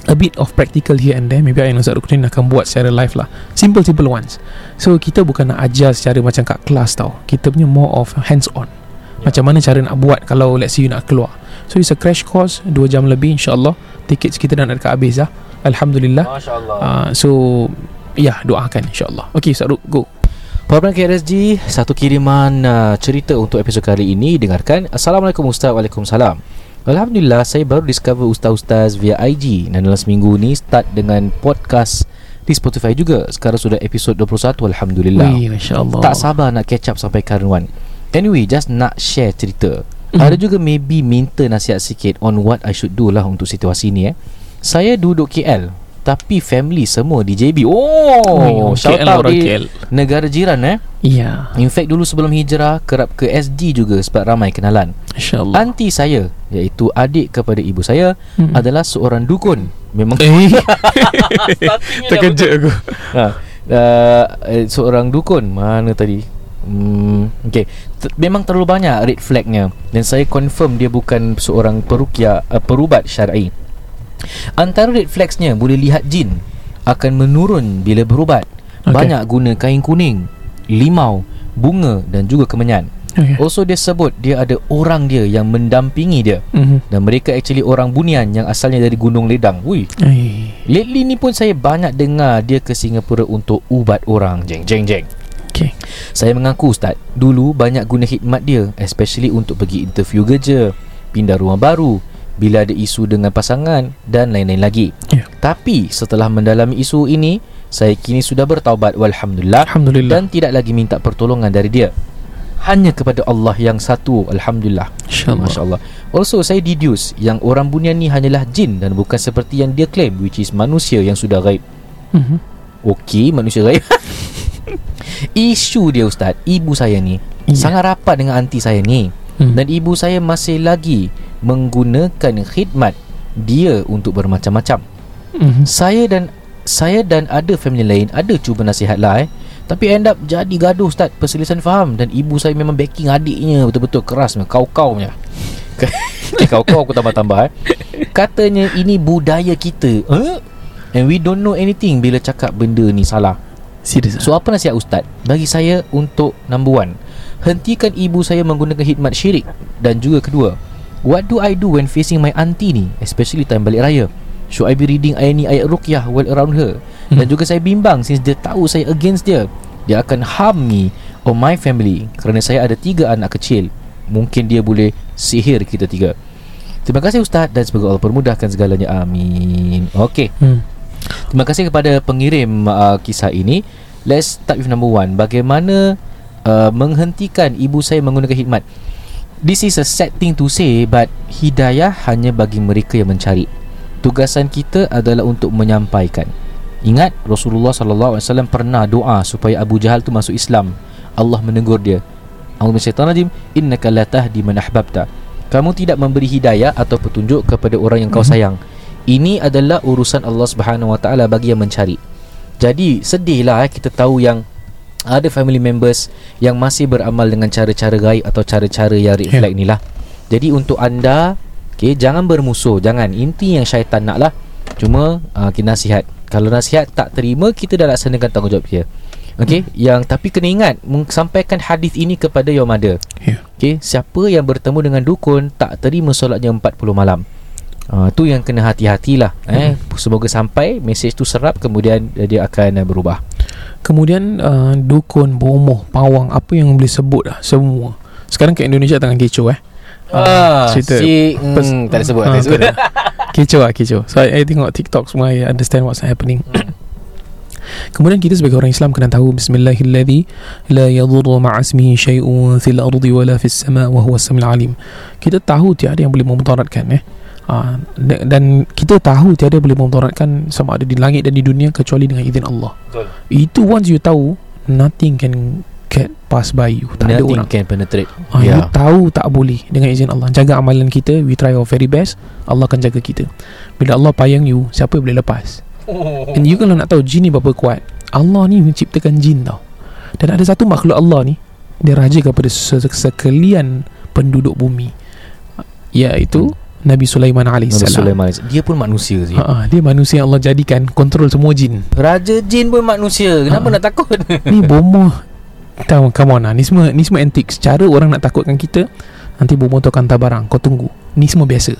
a bit of practical here and there. Maybe Ain Ustaz Rukunin akan buat secara live lah. Simple simple ones. So kita bukan nak ajar secara macam kat kelas tau. Kita punya more of hands on macam mana cara nak buat kalau let's say you nak keluar. So it's a crash course. 2 jam lebih insyaAllah. Tiket kita dah nak dekat habis lah. Alhamdulillah. Masya-Allah. uh, so ya doakan insyaAllah. Okay Ustaz Ruk go. Pendengar KRSG, satu kiriman uh, cerita untuk episod kali ini. Dengarkan. Assalamualaikum Ustaz, Waalaikumsalam. Alhamdulillah, saya baru discover Ustaz-Ustaz via IG dan dalam seminggu ni start dengan podcast di Spotify juga. Sekarang sudah episod 21, Alhamdulillah. Wih, Masya Allah Tak sabar nak catch up sampai one. Anyway, just nak share cerita. Mhm. Ada juga maybe minta nasihat sikit on what I should do lah untuk situasi ni eh. Saya duduk KL tapi family semua di JB. Oh, shout KL out orang di KL. negara jiran eh. Ya In fact dulu sebelum hijrah kerap ke SD juga sebab ramai kenalan. Masya Allah Aunty saya iaitu adik kepada ibu saya Mm-mm. adalah seorang dukun. Memang Eh Terkejut aku ha, uh, seorang dukun mana tadi Hmm, okay. T- memang terlalu banyak red flagnya dan saya confirm dia bukan seorang perukia uh, perubat syar'i. Antara red flagsnya boleh lihat jin akan menurun bila berubat. Okay. Banyak guna kain kuning, limau, bunga dan juga kemenyan. okay. Also dia sebut dia ada orang dia yang mendampingi dia Mhm. dan mereka actually orang bunian yang asalnya dari Gunung Ledang. Wui, lately ni pun saya banyak dengar dia ke Singapura untuk ubat orang. Jeng jeng jeng. Okay Saya mengaku Ustaz Dulu banyak guna khidmat dia Especially untuk pergi interview kerja Pindah rumah baru Bila ada isu dengan pasangan Dan lain-lain lagi. Ya. Tapi setelah mendalami isu ini Saya kini sudah bertaubat Walhamdulillah Alhamdulillah. Dan tidak lagi minta pertolongan dari dia. Hanya kepada Allah yang satu Alhamdulillah InsyaAllah. Masya Allah Also saya deduce Yang orang bunian ni hanyalah jin Dan bukan seperti yang dia claim Which is manusia yang sudah gaib. Mhm. Okey, manusia gaib. Isu dia ustaz, ibu saya ni Ya. sangat rapat dengan aunty saya ni Hmm. dan ibu saya masih lagi menggunakan khidmat dia untuk bermacam-macam. Mhm. Saya dan saya dan ada family lain ada cuba nasihat lah eh. Tapi end up jadi gaduh ustaz, perselisihan faham dan ibu saya memang backing adiknya betul-betul keras kau-kau punya. Okay, kau-kau aku tambah-tambah eh. Katanya ini budaya kita. Huh? And we don't know anything bila cakap benda ni salah. Serius So apa nasihat ustaz? Bagi saya untuk number one Hentikan ibu saya menggunakan khidmat syirik. Dan juga kedua What do I do when facing my auntie ni? Especially time balik raya. Should I be reading any ayat ruqyah while around her? Dan juga saya bimbang Since dia tahu saya against dia. Dia akan harm me Or my family Kerana saya ada tiga anak kecil. Mungkin dia boleh sihir kita tiga. Terima kasih Ustaz Dan semoga Allah permudahkan segalanya. Amin. Okey. Hmm. Terima kasih kepada pengirim uh, kisah ini. Let's start with number one. Bagaimana uh, Menghentikan ibu saya menggunakan khidmat. This is a sad thing to say But Hidayah hanya bagi mereka yang mencari. Tugasan kita adalah untuk menyampaikan. Ingat Rasulullah SAW pernah doa Supaya Abu Jahal tu masuk Islam. Allah menegur dia. Allah syaitan rajim. Innaka la tahdi man ahbabta. Kamu tidak memberi hidayah Atau petunjuk kepada orang yang kau sayang. Ini adalah urusan Allah Subhanahu Wa Taala bagi yang mencari. Jadi sedihlah eh, kita tahu yang ada family members yang masih beramal dengan cara-cara gaib atau cara-cara yang reflect yeah. ni lah. Jadi untuk anda, okay, jangan bermusuh, jangan. Inti yang syaitan nak lah. Cuma uh, kita nasihat. Kalau nasihat tak terima, kita dah laksanakan tanggungjawab dia. Okay, hmm. yang tapi kena ingat sampaikan hadis ini kepada your mother. Yeah. Okay, siapa yang bertemu dengan dukun tak terima solatnya 40 malam. Uh, tu yang kena hati-hatilah eh hmm. semoga sampai mesej tu serap kemudian dia akan uh, berubah Kemudian uh, dukun, bomoh, pawang apa yang boleh sebut lah semua. Sekarang kat Indonesia tengah kecoh eh. Ah, cerita si, mm, pers- tak ada sebut, uh, tak ada sebut. kecoh lah, kecoh. So I, I tengok TikTok semua I understand what's happening. Kemudian kita sebagai orang Islam kena tahu bismillahilladzi la yadhurru ma'asmihi syai'un fil ardi wala fis sama' wa huwa as-sami'ul alim. Kita tahu tiada yang boleh memudaratkan eh. Ha, dan kita tahu tiada boleh memudaratkan sama ada di langit dan di dunia kecuali dengan izin Allah. Betul. Itu once you tahu nothing can get pass by you. Tak nothing ada orang can penetrate. Ha, yeah. You tahu tak boleh dengan izin Allah. Jaga amalan kita, we try our very best, Allah akan jaga kita. Bila Allah payang you, siapa boleh lepas? And you kalau nak tahu jin ni berapa kuat, Allah ni menciptakan jin tau. Dan ada satu makhluk Allah ni, dia raja kepada sekalian penduduk bumi. Iaitu Nabi Sulaiman AS Nabi Sulaiman Dia pun manusia sih. Ha, dia manusia yang Allah jadikan Kontrol semua jin. Raja jin pun manusia. Kenapa ha. nak takut? Ni bomoh. Tahu, come on lah. Ni semua, ni semua antik Cara orang nak takutkan kita Nanti bomoh tu akan hantar barang Kau tunggu. Ni semua biasa.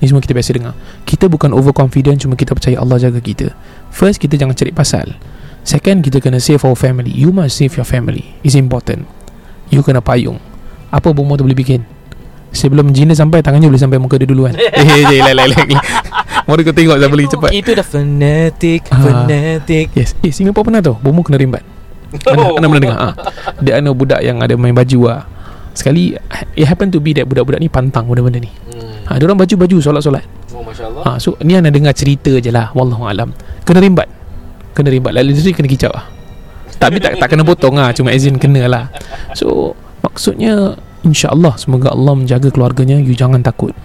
Ni semua kita biasa dengar. Kita bukan overconfident Cuma kita percaya Allah jaga kita. First kita jangan cari pasal. Second kita kena save our family. You must save your family. It's important. You kena payung. Apa bomoh tu boleh bikin Sebelum jin sampai Tangannya boleh sampai muka dia duluan Eh eh eh Lek lek Mari kau tengok Saya boleh cepat. Itu dah fanatic uh, Fanatic Yes. Eh Singapore pernah tu Bomo kena rimbat. Anda, anda pernah dengar? Ha. Dia ada budak yang ada main baju lah Sekali It happen to be that Budak-budak ni pantang benda-benda ni. Hmm. ha, Dia orang baju-baju Solat-solat. Oh Masya Allah ha, So ni anda dengar cerita je lah Wallahualam Kena rimbat. Kena rimbat. Lalu jadi kena kicap lah Tapi tak, tak kena potong lah Cuma izin kena lah. So Maksudnya InsyaAllah Semoga Allah menjaga keluarganya. You jangan takut.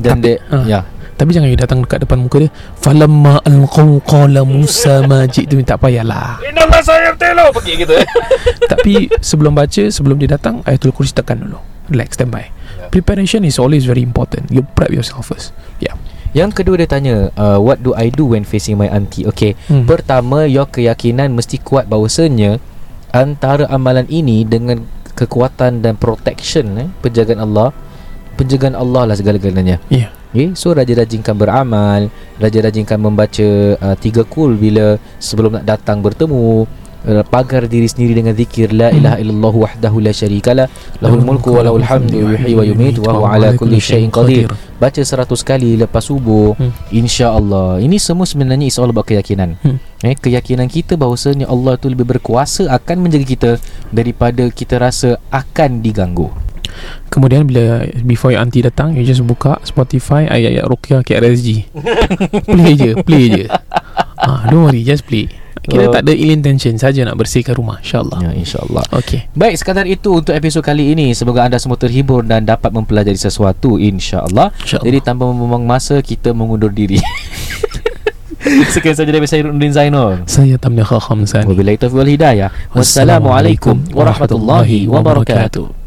Dan tapi, dia ha, ya. Tapi jangan you datang dekat depan muka dia Falamma alqaw qala Musa majid tu Tak payahlah. Inallah saya telo Pergi gitu. Eh Tapi sebelum baca Sebelum dia datang Ayatul Kursi tekan dulu. Relax stand by yeah. Preparation is always very important. You prep yourself first. Yeah yang kedua dia tanya uh, What do I do when facing my auntie? Okay. Hmm. Pertama Your keyakinan mesti kuat bahawasanya Antara amalan ini Dengan kekuatan dan protection eh, penjagaan Allah penjagaan Allah lah segala-galanya ya yeah. Okay, so raja-rajinkan beramal Raja-rajinkan membaca uh, Tiga kul bila Sebelum nak datang bertemu uh, Pagar diri sendiri dengan zikir La ilaha hmm. illallah wahdahu la syarikala Lahul mulku wa lahul hamdu Yuhi wa yumit Wa huwa ala kulli syai'in qadir Baca seratus kali lepas subuh hmm. InsyaAllah Ini semua sebenarnya Is all about keyakinan hmm. Eh, Keyakinan kita bahawasanya Allah tu lebih berkuasa Akan menjaga kita Daripada kita rasa Akan diganggu Kemudian bila Before your auntie datang You just buka Spotify Ayat-ayat Rukia KRSG Play je Play je ah, Don't worry Just play kita uh, tak ada ill intention saja nak bersihkan rumah insyaallah. Ya insyaallah. Okey. Baik sekadar itu untuk episod kali ini. Semoga anda semua terhibur dan dapat mempelajari sesuatu insyaallah. Insya Jadi tanpa membuang masa kita mengundur diri. Sekian saja dari saya Nurdin Zainul. Saya Tamliha Khamsan. Wabillahi taufiq wal hidayah. Wassalamualaikum warahmatullahi wabarakatuh.